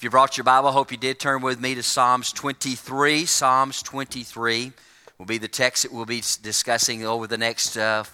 If you brought your Bible, I hope you did turn with me to Psalms 23. Psalms 23 will be the text that we'll be discussing over the next uh,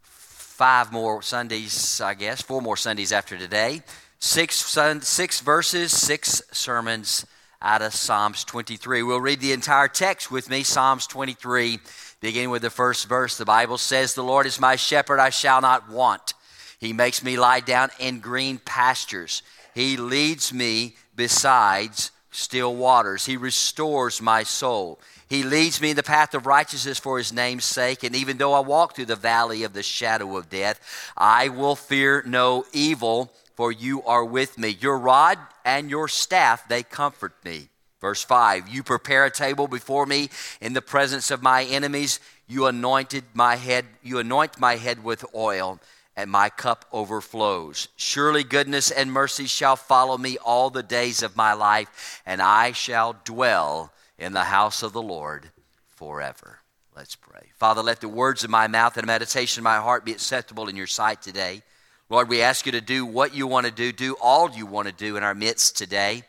five more Sundays, I guess, four more Sundays after today. Six, six verses, six sermons out of Psalms 23. We'll read the entire text with me, Psalms 23, beginning with the first verse. The Bible says, The Lord is my shepherd, I shall not want. He makes me lie down in green pastures. He leads me besides still waters. He restores my soul. He leads me in the path of righteousness for his name's sake. And even though I walk through the valley of the shadow of death, I will fear no evil, for you are with me. Your rod and your staff, they comfort me. Verse 5 You prepare a table before me in the presence of my enemies. You anointed my head, you anoint my head with oil and my cup overflows. Surely goodness and mercy shall follow me all the days of my life, and I shall dwell in the house of the Lord forever. Let's pray. Father, let the words of my mouth and the meditation of my heart be acceptable in your sight today. Lord, we ask you to do what you want to do, do all you want to do in our midst today.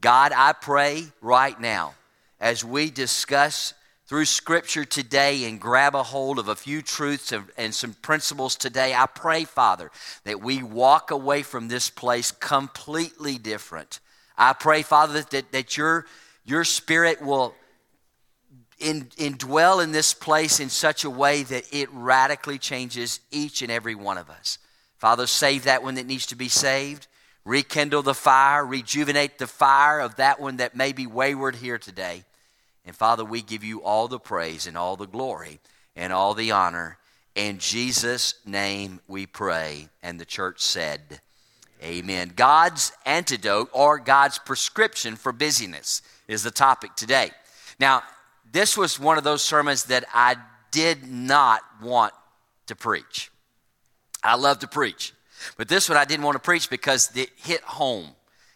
God, I pray right now as we discuss through Scripture today and grab a hold of a few truths and, some principles today. I pray, Father, that we walk away from this place completely different. I pray, Father, that, that your, your Spirit will in, indwell in this place in such a way that it radically changes each and every one of us. Father, save that one that needs to be saved. Rekindle the fire, rejuvenate the fire of that one that may be wayward here today. And Father, we give you all the praise and all the glory and all the honor. In Jesus' name we pray. And the church said, Amen. God's antidote or God's prescription for busyness is the topic today. Now, this was one of those sermons that I did not want to preach. I love to preach, but this one I didn't want to preach because it hit home.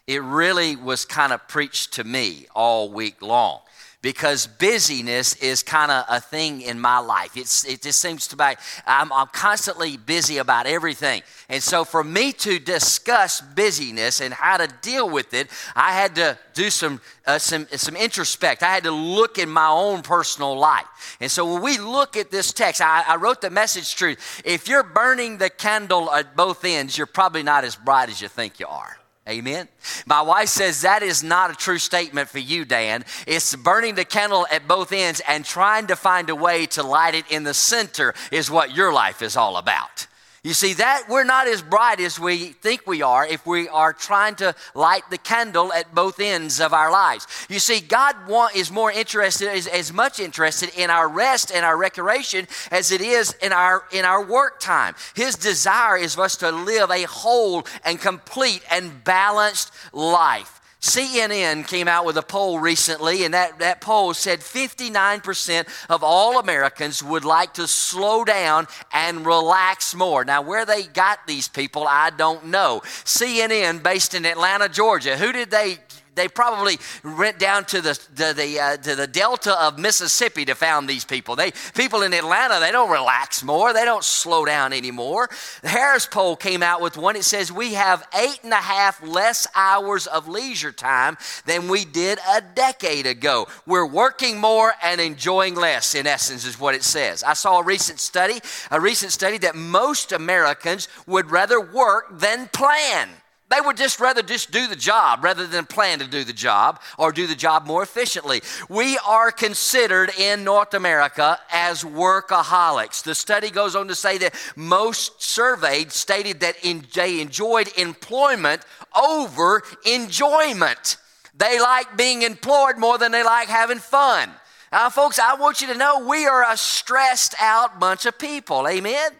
It really was kind of preached to me all week long because busyness is kind of a thing in my life. It's, it just seems to be, I'm, I'm constantly busy about everything. And so for me to discuss busyness and how to deal with it, I had to do some, uh, some, some introspect. I had to look in my own personal life. And so when we look at this text, I, I wrote the message truth. If you're burning the candle at both ends, you're probably not as bright as you think you are. Amen. My wife says that is not a true statement for you, Dan. It's burning the candle at both ends and trying to find a way to light it in the center is what your life is all about. You see, that we're not as bright as we think we are if we are trying to light the candle at both ends of our lives. You see, God want, is more interested, is as much interested in our rest and our recreation as it is in our, in our work time. His desire is for us to live a whole and complete and balanced life. CNN came out with a poll recently, and that, that poll said 59% of all Americans would like to slow down and relax more. Now, where they got these people, I don't know. CNN, based in Atlanta, Georgia, who did they they probably went down to the, to the, uh, to the delta of Mississippi to found these people. They, people in Atlanta, they don't relax more. They don't slow down anymore. The Harris poll came out with one. It says we have eight and a half less hours of leisure time than we did a decade ago. We're working more and enjoying less, in essence, is what it says. I saw a recent study, a recent study that most Americans would rather work than plan. They would just rather just do the job rather than plan to do the job or do the job more efficiently. We are considered in North America as workaholics. The study goes on to say that most surveyed stated that in, they enjoyed employment over enjoyment. They like being employed more than they like having fun. Now, folks, I want you to know we are a stressed out bunch of people. Amen?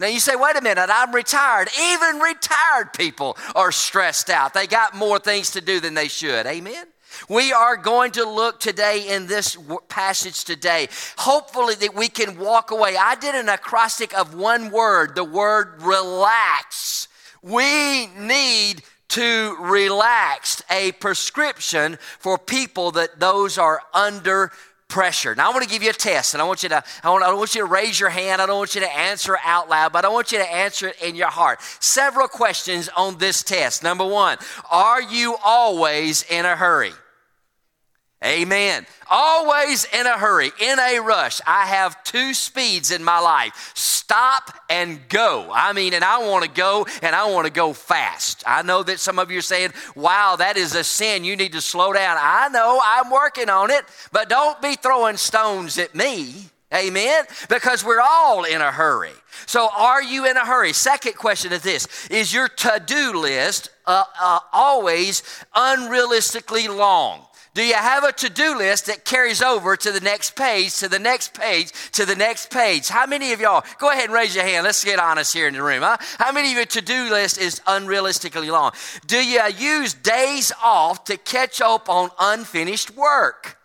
Now you say, wait a minute, I'm retired. Even retired people are stressed out. They got more things to do than they should. Amen? We are going to look today in this passage today. Hopefully, that we can walk away. I did an acrostic of one word, the word relax. We need to relax, a prescription for people that those are under pressure. Now I want to give you a test, and I want you to I want, I want you to raise your hand. I don't want you to answer out loud, but I want you to answer it in your heart. Several questions on this test. Number one, are you always in a hurry? Amen. Always in a hurry, in a rush. I have two speeds in my life stop and go. I mean, and I want to go and I want to go fast. I know that some of you are saying, wow, that is a sin. You need to slow down. I know, I'm working on it, but don't be throwing stones at me. Amen? Because we're all in a hurry. So, are you in a hurry? Second question is this Is your to do list uh, uh, always unrealistically long? Do you have a to do list that carries over to the next page, to the next page, to the next page? How many of y'all, go ahead and raise your hand. Let's get honest here in the room. Huh? How many of your to do list is unrealistically long? Do you use days off to catch up on unfinished work?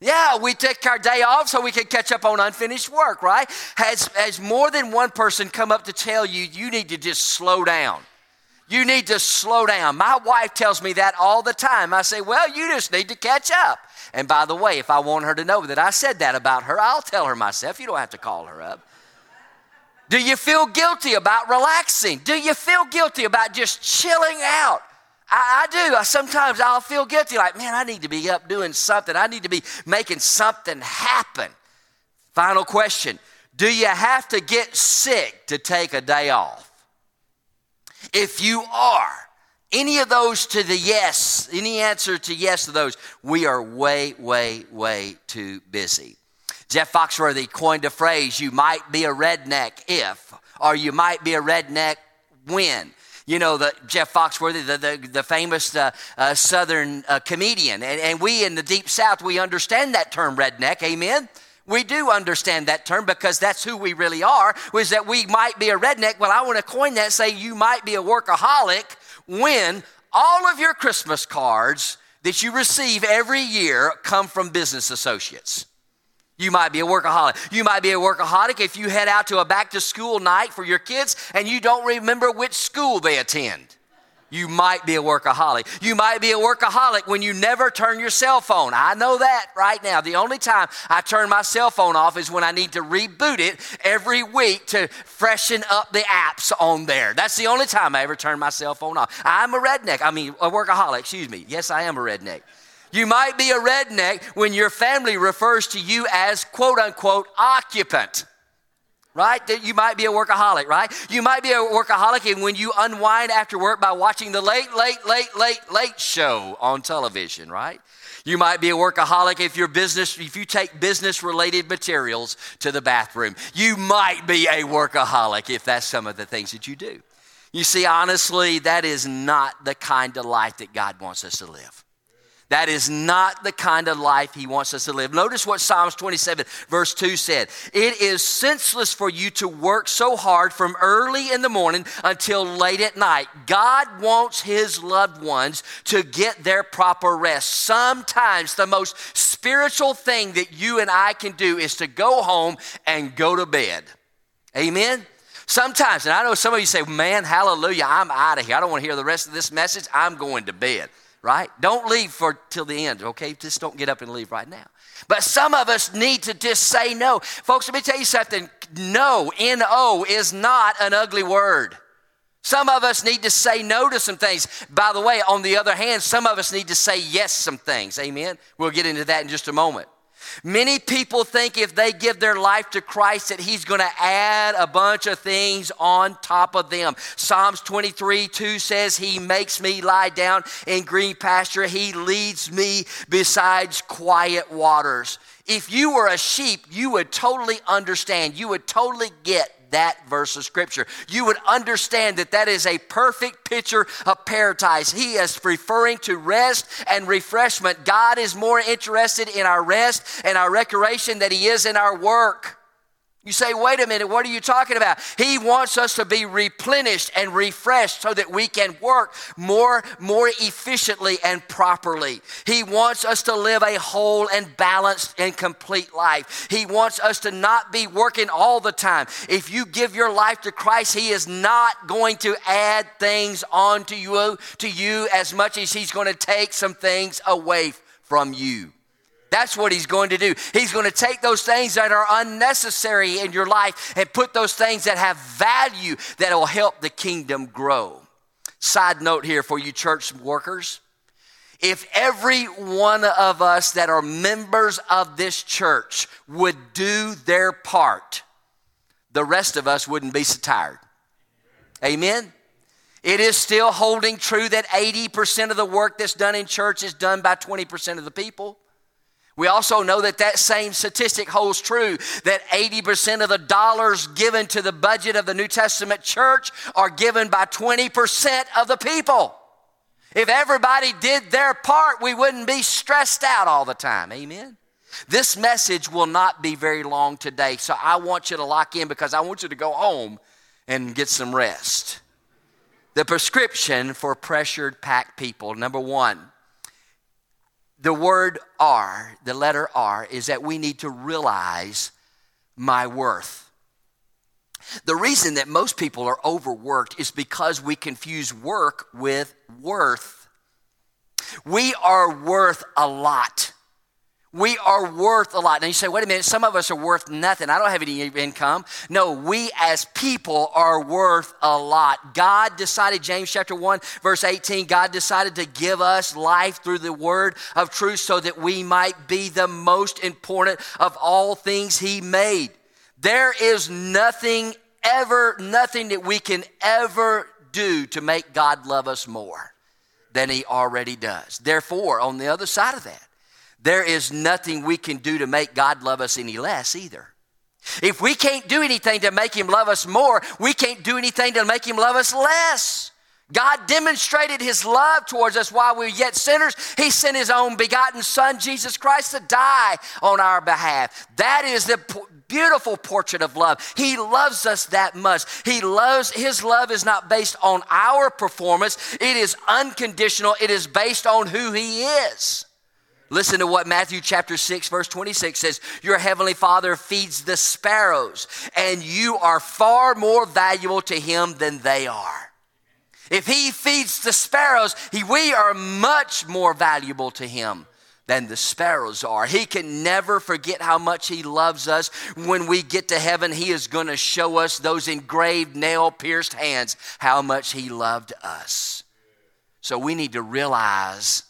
Yeah, we take our day off so we can catch up on unfinished work, right? Has, has more than one person come up to tell you you need to just slow down? You need to slow down. My wife tells me that all the time. I say, Well, you just need to catch up. And by the way, if I want her to know that I said that about her, I'll tell her myself. You don't have to call her up. Do you feel guilty about relaxing? Do you feel guilty about just chilling out? I, I, do. I, sometimes I'll feel guilty, like, man, I need to be up doing something. I need to be making something happen. Final question Do you have to get sick to take a day off? If you are, any of those to the yes, any answer to yes to those, we are way, way, way too busy. Jeff Foxworthy coined a phrase you might be a redneck if, or you might be a redneck when. You know, the Jeff Foxworthy, the, the, the famous uh, uh, Southern uh, comedian. And, and we in the Deep South, we understand that term redneck, amen? We do understand that term because that's who we really are, was that we might be a redneck. Well, I want to coin that, say you might be a workaholic when all of your Christmas cards that you receive every year come from business associates. You might be a workaholic. You might be a workaholic if you head out to a back to school night for your kids and you don't remember which school they attend. You might be a workaholic. You might be a workaholic when you never turn your cell phone. I know that right now. The only time I turn my cell phone off is when I need to reboot it every week to freshen up the apps on there. That's the only time I ever turn my cell phone off. I'm a redneck. I mean, a workaholic, excuse me. Yes, I am a redneck. You might be a redneck when your family refers to you as quote unquote occupant right? You might be a workaholic, right? You might be a workaholic and when you unwind after work by watching the late, late, late, late, late show on television, right? You might be a workaholic if your business, if you take business related materials to the bathroom. You might be a workaholic if that's some of the things that you do. You see, honestly, that is not the kind of life that God wants us to live. That is not the kind of life he wants us to live. Notice what Psalms 27, verse 2 said. It is senseless for you to work so hard from early in the morning until late at night. God wants his loved ones to get their proper rest. Sometimes the most spiritual thing that you and I can do is to go home and go to bed. Amen? Sometimes, and I know some of you say, man, hallelujah, I'm out of here. I don't want to hear the rest of this message. I'm going to bed right? Don't leave for till the end, okay? Just don't get up and leave right now. But some of us need to just say no. Folks, let me tell you something. No, N O, is not an ugly word. Some of us need to say no to some things. By the way, on the other hand, some of us need to say yes some things. Amen. We'll get into that in just a moment. Many people think if they give their life to Christ that He's going to add a bunch of things on top of them. Psalms 23 2 says, He makes me lie down in green pasture, He leads me besides quiet waters. If you were a sheep, you would totally understand, you would totally get that verse of scripture. You would understand that that is a perfect picture of paradise. He is referring to rest and refreshment. God is more interested in our rest and our recreation than he is in our work. You say, wait a minute, what are you talking about? He wants us to be replenished and refreshed so that we can work more, more efficiently and properly. He wants us to live a whole and balanced and complete life. He wants us to not be working all the time. If you give your life to Christ, He is not going to add things on to you, to you as much as He's going to take some things away from you. That's what He's going to do. He's going to take those things that are unnecessary in your life and put those things that have value that will help the kingdom grow. Side note here for you church workers. If every one of us that are members of this church would do their part, the rest of us wouldn't be so tired. Amen? It is still holding true that 80% of the work that's done in church is done by 20% of the people. We also know that that same statistic holds true that 80% of the dollars given to the budget of the New Testament church are given by 20% of the people. If everybody did their part, we wouldn't be stressed out all the time. Amen. This message will not be very long today, so I want you to lock in because I want you to go home and get some rest. The prescription for pressured packed people number one, the word R, the letter R, is that we need to realize my worth. The reason that most people are overworked is because we confuse work with worth. We are worth a lot. We are worth a lot. Now you say, wait a minute, some of us are worth nothing. I don't have any income. No, we as people are worth a lot. God decided, James chapter 1, verse 18, God decided to give us life through the word of truth so that we might be the most important of all things He made. There is nothing ever, nothing that we can ever do to make God love us more than He already does. Therefore, on the other side of that, there is nothing we can do to make God love us any less either. If we can't do anything to make Him love us more, we can't do anything to make Him love us less. God demonstrated His love towards us while we were yet sinners. He sent His own begotten Son, Jesus Christ, to die on our behalf. That is the beautiful portrait of love. He loves us that much. He loves, His love is not based on our performance, it is unconditional, it is based on who He is. Listen to what Matthew chapter 6 verse 26 says. Your heavenly Father feeds the sparrows and you are far more valuable to him than they are. If he feeds the sparrows, he, we are much more valuable to him than the sparrows are. He can never forget how much He loves us. When we get to heaven, He is going to show us those engraved, nail pierced hands how much He loved us. So we need to realize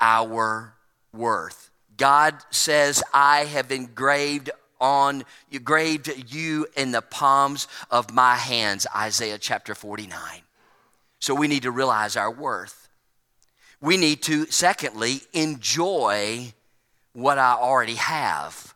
our worth. God says, I have engraved on engraved you in the palms of my hands, Isaiah chapter 49. So we need to realize our worth. We need to, secondly, enjoy what I already have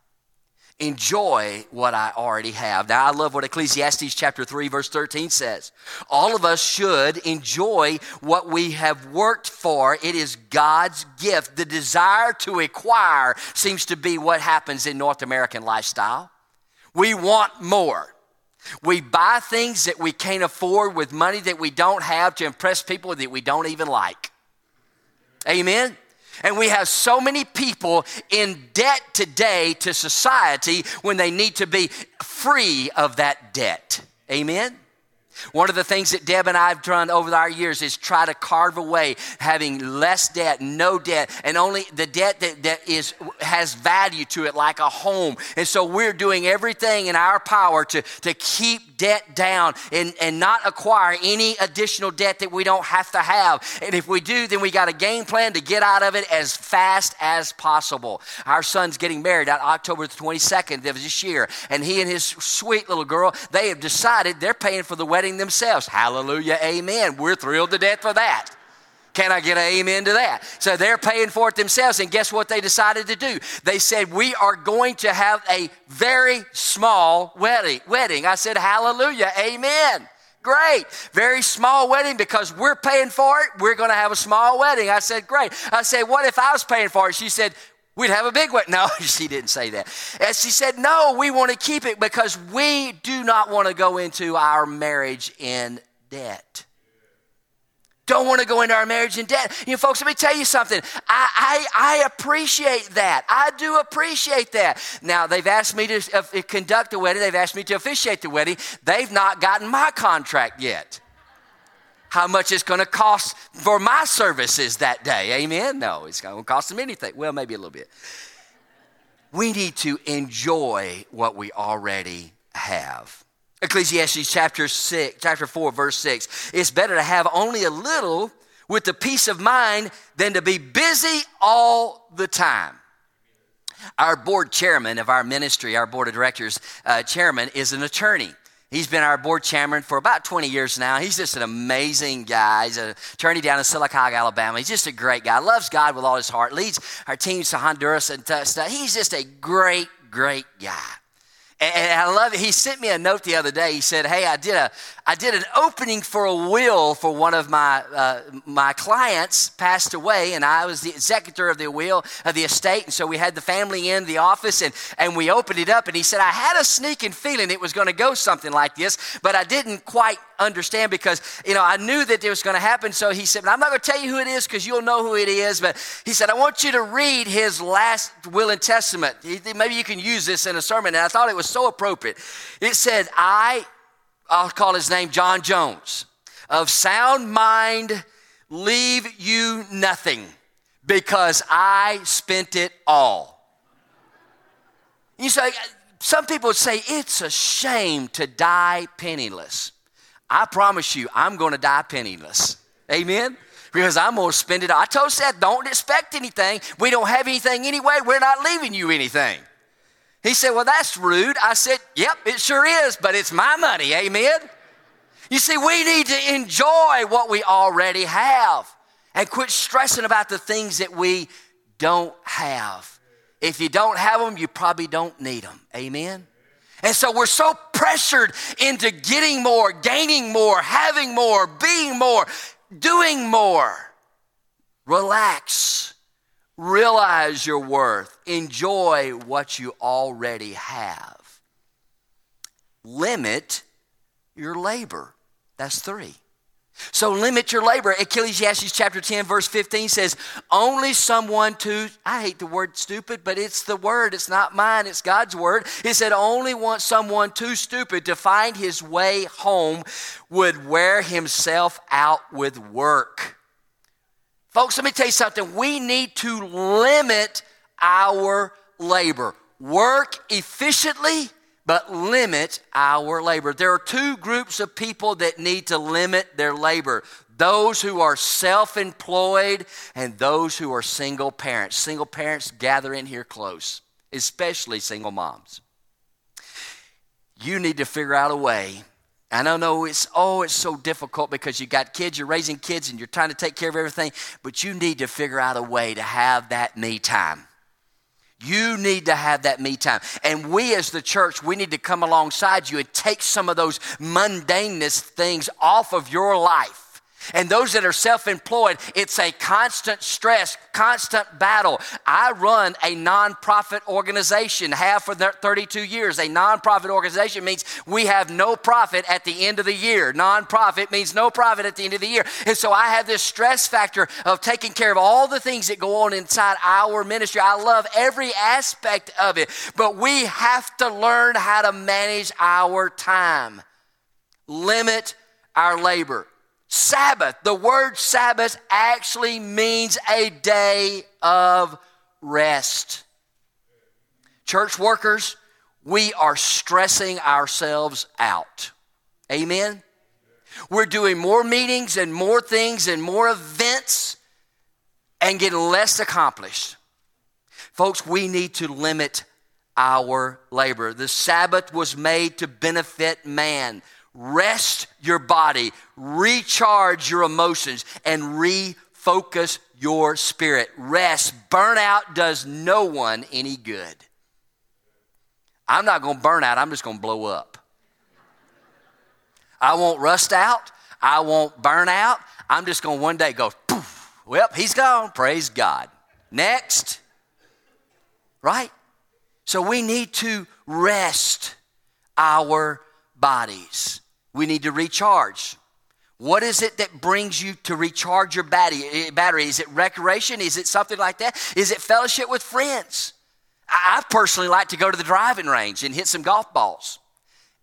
enjoy what I already have. Now, I love what Ecclesiastes chapter 3, verse 13 says. All of us should enjoy what we have worked for. It is God's gift. The desire to acquire seems to be what happens in North American lifestyle. We want more. We buy things that we can't afford with money that we don't have to impress people that we don't even like. Amen? And we have so many people in debt today to society when they need to be free of that debt. Amen? One of the things that Deb and I have done over our years is try to carve away having less debt, no debt, and only the debt that, that is has value to it, like a home. And so we're doing everything in our power to, to keep debt down and, and not acquire any additional debt that we don't have to have. And if we do, then we got a game plan to get out of it as fast as possible. Our son's getting married on October the 22nd of this year, and he and his sweet little girl, they have decided they're paying for the wedding wedding themselves. Hallelujah, amen. We're thrilled to death for that. Can I get an amen to that? So they're paying for it themselves. And guess what they decided to do? They said, We are going to have a very small wedding. wedding. I said, Hallelujah, amen. Great. Very small wedding because we're paying for it. We're going to have a small wedding. I said, Great. I said, What if I was paying for it? She said, We'd have a big wedding. No, she didn't say that. And she said, No, we want to keep it because we do not want to go into our marriage in debt. Don't want to go into our marriage in debt. You know, folks, let me tell you something. I, I, I appreciate that. I do appreciate that. Now, they've asked me to uh, conduct the wedding, they've asked me to officiate the wedding. They've not gotten my contract yet how much it's going to cost for my services that day. Amen? No, it's going to cost them anything. Well, maybe a little bit. we need to enjoy what we already have. Ecclesiastes chapter 6, chapter 4, verse 6. It's better to have only a little with the peace of mind than to be busy all the time. Our board chairman of our ministry, our board of directors uh, chairman, is an attorney. He's been our board chairman for about 20 years now. He's just an amazing guy. He's an attorney down in Sylacauga, Alabama. He's just a great guy. Loves God with all his heart. Leads our teams to Honduras and stuff. He's just a great, great guy. And I love it. He sent me a note the other day. He said, "Hey, I did a I did an opening for a will for one of my uh, my clients passed away, and I was the executor of the will of the estate. And so we had the family in the office, and and we opened it up. And he said, I had a sneaking feeling it was going to go something like this, but I didn't quite understand because you know I knew that it was going to happen. So he said, I'm not going to tell you who it is because you'll know who it is. But he said, I want you to read his last will and testament. Maybe you can use this in a sermon. And I thought it was so appropriate. It said, I, I'll call his name John Jones, of sound mind, leave you nothing because I spent it all. You say, some people would say it's a shame to die penniless. I promise you, I'm going to die penniless. Amen? Because I'm going to spend it. I told Seth, don't expect anything. We don't have anything anyway. We're not leaving you anything. He said, Well, that's rude. I said, Yep, it sure is, but it's my money. Amen? You see, we need to enjoy what we already have and quit stressing about the things that we don't have. If you don't have them, you probably don't need them. Amen? And so we're so pressured into getting more, gaining more, having more, being more, doing more. Relax. Realize your worth. Enjoy what you already have. Limit your labor. That's three. So limit your labor. Ecclesiastes chapter 10, verse 15 says, Only someone to, I hate the word stupid, but it's the word. It's not mine, it's God's word. It said, Only want someone too stupid to find his way home would wear himself out with work. Folks, let me tell you something. We need to limit our labor. Work efficiently but limit our labor. There are two groups of people that need to limit their labor those who are self employed and those who are single parents. Single parents gather in here close, especially single moms. You need to figure out a way. I don't know it's oh it's so difficult because you got kids, you're raising kids and you're trying to take care of everything, but you need to figure out a way to have that me time. You need to have that me time. And we as the church, we need to come alongside you and take some of those mundaneness things off of your life and those that are self employed, it's a constant stress, constant battle. I run a nonprofit organization, have for 32 years. A nonprofit organization means we have no profit at the end of the year. Nonprofit means no profit at the end of the year. And so I have this stress factor of taking care of all the things that go on inside our ministry. I love every aspect of it, but we have to learn how to manage our time, limit our labor. Sabbath. The word Sabbath actually means a day of rest. Church workers, we are stressing ourselves out. Amen? We're doing more meetings and more things and more events and getting less accomplished. Folks, we need to limit our labor. The Sabbath was made to benefit man rest your body, recharge your emotions, and refocus your spirit. Rest. Burnout does no one any good. I'm not going to burn out, I'm just going to blow up. I won't rust out. I won't burn out. I'm just going to one day go, poof. Well, he's gone. Praise God. Next. Right? So we need to rest our bodies. We need to recharge. What is it that brings you to recharge your battery? Eh, battery? Is it recreation? Is it something like that? Is it fellowship with friends? I personally like to go to the driving range and hit some golf balls.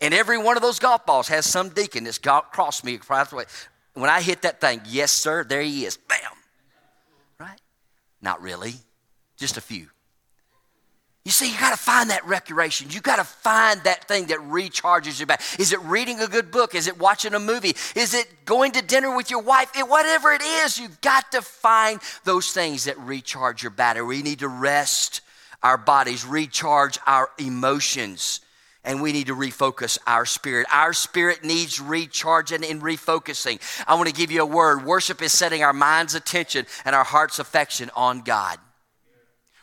And every one of those golf balls has some deacon that's crossed me across the way. When I hit that thing, yes, sir, there he is. Bam. Right? Not really, just a few. You see, you got to find that recreation. You got to find that thing that recharges your back. Is it reading a good book? Is it watching a movie? Is it going to dinner with your wife? It, whatever it is, you've got to find those things that recharge your battery. We need to rest our bodies, recharge our emotions, and we need to refocus our spirit. Our spirit needs recharging and refocusing. I want to give you a word. Worship is setting our mind's attention and our heart's affection on God.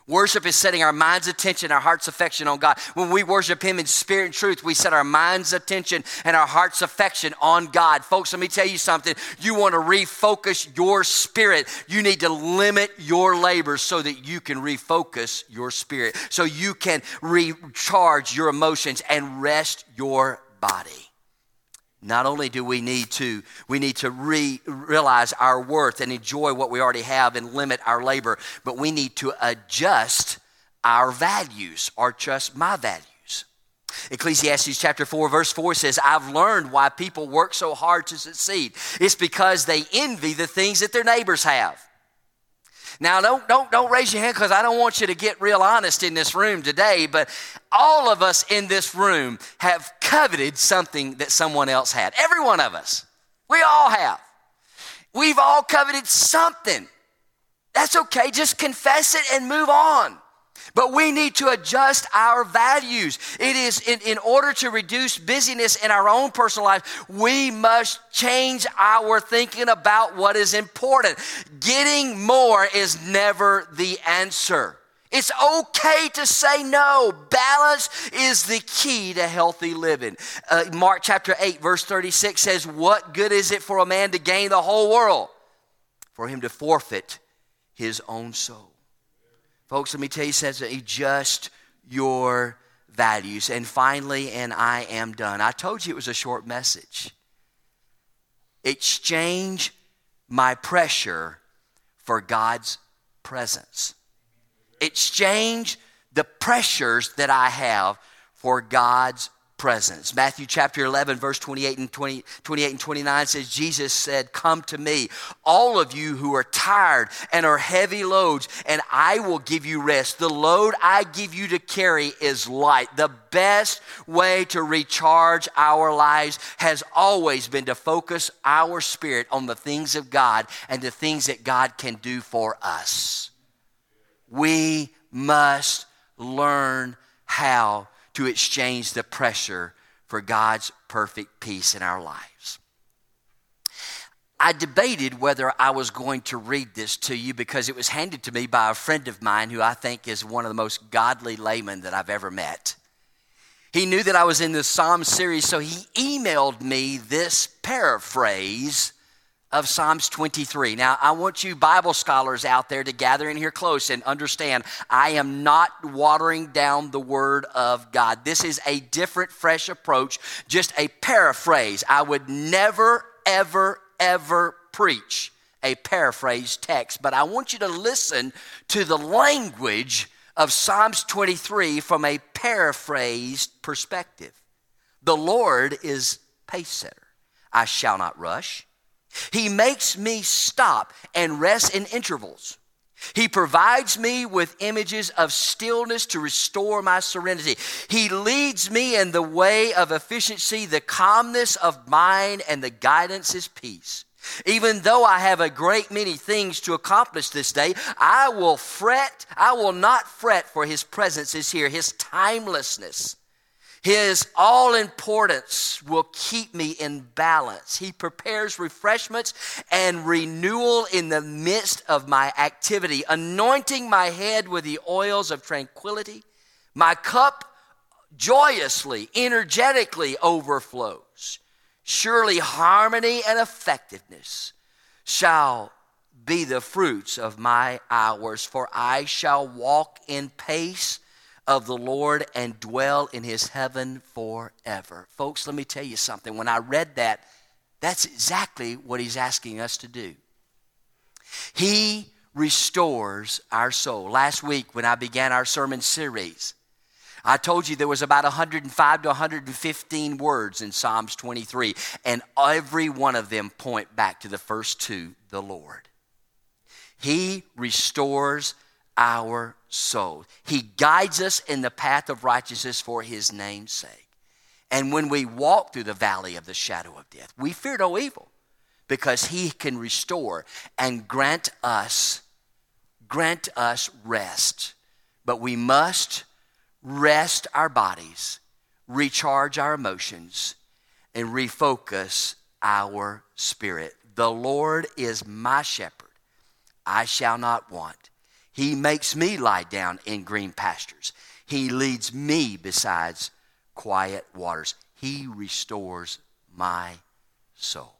Worship is setting our mind's attention, our heart's affection on God. When we worship Him in spirit and truth, we set our mind's attention and our heart's affection on God. Folks, let me tell you something. You want to refocus your spirit. You need to limit your labor so that you can refocus your spirit, so you can recharge your emotions and rest your body. Not only do we need to, we need to re- realize our worth and enjoy what we already have and limit our labor, but we need to adjust our values or just my values. Ecclesiastes chapter 4, verse 4 says, I've learned why people work so hard to succeed. It's because they envy the things that their neighbors have. Now, don't, don't, don't raise your hand because I don't want you to get real honest in this room today, but all of us in this room have coveted something that someone else had. Every one of us. We all have. We've all coveted something. That's okay. Just confess it and move on. But we need to adjust our values. It is in, in order to reduce busyness in our own personal life, we must change our thinking about what is important. Getting more is never the answer. It's okay to say no. Balance is the key to healthy living. Uh, Mark chapter 8, verse 36 says, What good is it for a man to gain the whole world, for him to forfeit his own soul? Folks, let me tell you, something adjust your values. And finally, and I am done. I told you it was a short message. Exchange my pressure for God's presence. Exchange the pressures that I have for God's presence. Matthew chapter 11, verse 28 and 20, 28 and 29 says, Jesus said, Come to me, all of you who are tired and are heavy loads, and I will give you rest. The load I give you to carry is light. The best way to recharge our lives has always been to focus our spirit on the things of God and the things that God can do for us. We must learn how to exchange the pressure for God's perfect peace in our lives. I debated whether I was going to read this to you because it was handed to me by a friend of mine who I think is one of the most godly laymen that I've ever met. He knew that I was in the Psalm series, so he emailed me this paraphrase of Psalms 23. Now, I want you Bible scholars out there to gather in here close and understand I am not watering down the Word of God. This is a different, fresh approach, just a paraphrase. I would never, ever, ever preach a paraphrase text, but I want you to listen to the language of Psalms 23 from a paraphrased perspective. The Lord is pace setter. I shall not rush. He makes me stop and rest in intervals. He provides me with images of stillness to restore my serenity. He leads me in the way of efficiency, the calmness of mind, and the guidance is peace. Even though I have a great many things to accomplish this day, I will fret, I will not fret, for his presence is here, his timelessness his all importance will keep me in balance. He prepares refreshments and renewal in the midst of my activity, anointing my head with the oils of tranquility. My cup joyously, energetically overflows. Surely harmony and effectiveness shall be the fruits of my hours, for I shall walk in pace of the Lord and dwell in his heaven forever. Folks, let me tell you something. When I read that, that's exactly what he's asking us to do. He restores our soul. Last week, when I began our sermon series, I told you there was about 105 to 115 words in Psalms 23, and every one of them point back to the first two the Lord. He restores our soul. He guides us in the path of righteousness for his name's sake. And when we walk through the valley of the shadow of death, we fear no evil because he can restore and grant us grant us rest. But we must rest our bodies, recharge our emotions, and refocus our spirit. The Lord is my shepherd. I shall not want. He makes me lie down in green pastures. He leads me besides quiet waters. He restores my soul.